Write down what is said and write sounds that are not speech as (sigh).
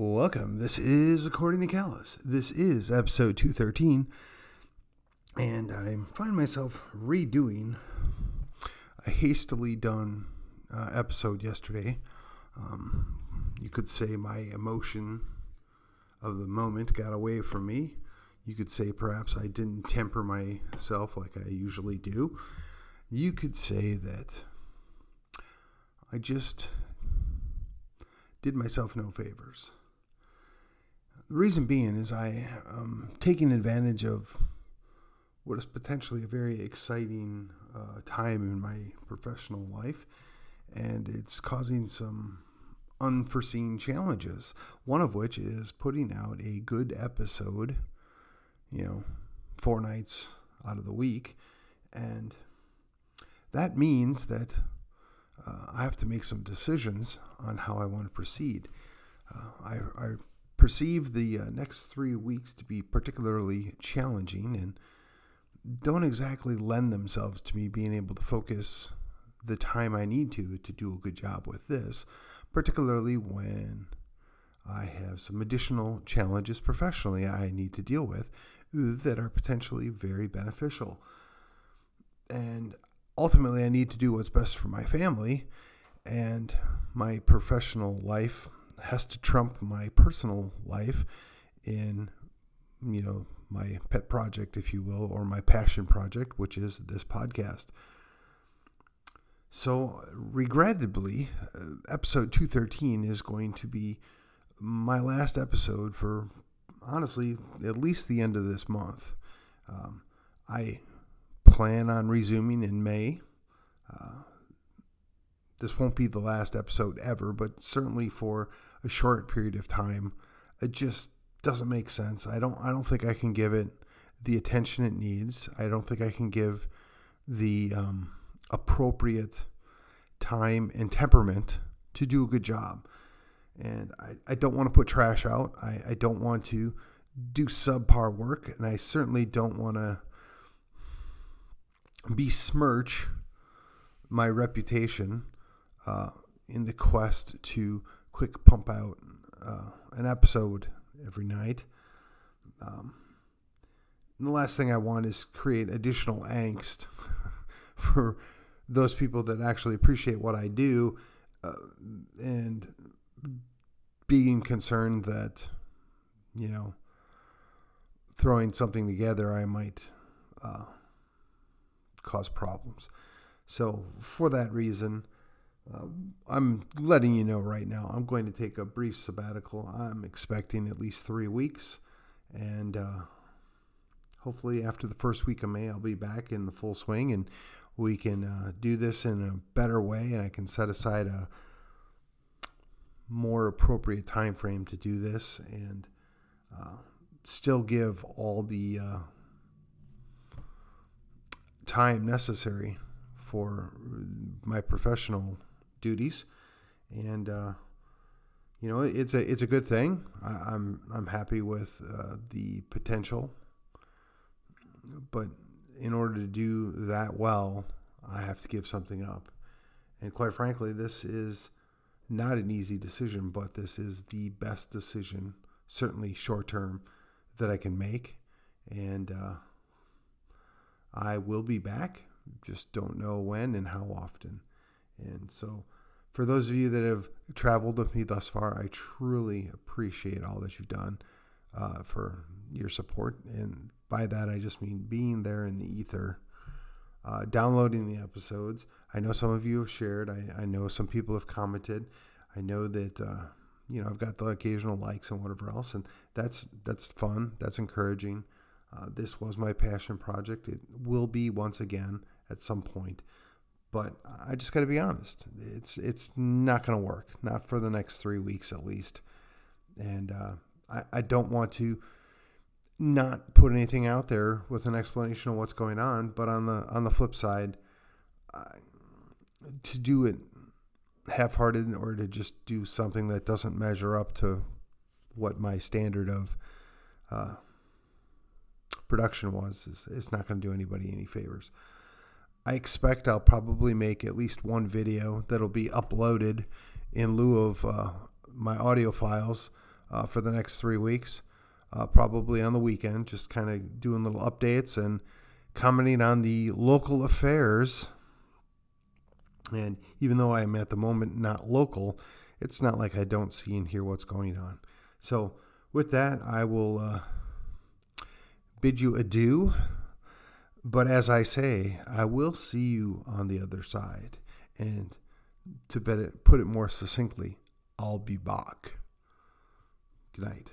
Welcome. This is According to Callus. This is episode 213, and I find myself redoing a hastily done uh, episode yesterday. Um, you could say my emotion of the moment got away from me. You could say perhaps I didn't temper myself like I usually do. You could say that I just did myself no favors. The reason being is I am taking advantage of what is potentially a very exciting uh, time in my professional life, and it's causing some unforeseen challenges. One of which is putting out a good episode, you know, four nights out of the week, and that means that uh, I have to make some decisions on how I want to proceed. Uh, I, I perceive the uh, next three weeks to be particularly challenging and don't exactly lend themselves to me being able to focus the time I need to to do a good job with this, particularly when I have some additional challenges professionally I need to deal with that are potentially very beneficial. And ultimately, I need to do what's best for my family and my professional life has to trump my personal life in, you know, my pet project, if you will, or my passion project, which is this podcast. So, regrettably, uh, episode 213 is going to be my last episode for honestly at least the end of this month. Um, I plan on resuming in May. Uh, this won't be the last episode ever, but certainly for a short period of time. It just doesn't make sense. I don't I don't think I can give it the attention it needs. I don't think I can give the um, appropriate time and temperament to do a good job. And I, I don't want to put trash out. I, I don't want to do subpar work. And I certainly don't want to besmirch my reputation uh, in the quest to quick pump out uh, an episode every night. Um, the last thing I want is create additional angst (laughs) for those people that actually appreciate what I do uh, and being concerned that, you know, throwing something together, I might uh, cause problems. So, for that reason, uh, I'm letting you know right now, I'm going to take a brief sabbatical. I'm expecting at least three weeks. And uh, hopefully, after the first week of May, I'll be back in the full swing and we can uh, do this in a better way. And I can set aside a more appropriate time frame to do this and uh, still give all the uh, time necessary for my professional duties, and uh, you know it's a it's a good thing. I, am I'm, I'm happy with uh, the potential, but in order to do that well, I have to give something up, and quite frankly, this is not an easy decision, but this is the best decision, certainly short term, that I can make, and uh, I will be back. Just don't know when and how often. And so, for those of you that have traveled with me thus far, I truly appreciate all that you've done uh, for your support. And by that, I just mean being there in the ether, uh, downloading the episodes. I know some of you have shared, I, I know some people have commented. I know that. Uh, you know, I've got the occasional likes and whatever else, and that's that's fun. That's encouraging. Uh, this was my passion project. It will be once again at some point. But I just got to be honest. It's it's not going to work. Not for the next three weeks at least. And uh, I, I don't want to not put anything out there with an explanation of what's going on. But on the on the flip side, to do it half-hearted or to just do something that doesn't measure up to what my standard of uh, production was is, is not going to do anybody any favors. I expect I'll probably make at least one video that'll be uploaded in lieu of uh, my audio files uh, for the next three weeks, uh, probably on the weekend, just kind of doing little updates and commenting on the local affairs. And even though I'm at the moment not local, it's not like I don't see and hear what's going on. So, with that, I will uh, bid you adieu. But as I say, I will see you on the other side. And to put it more succinctly, I'll be back. Good night.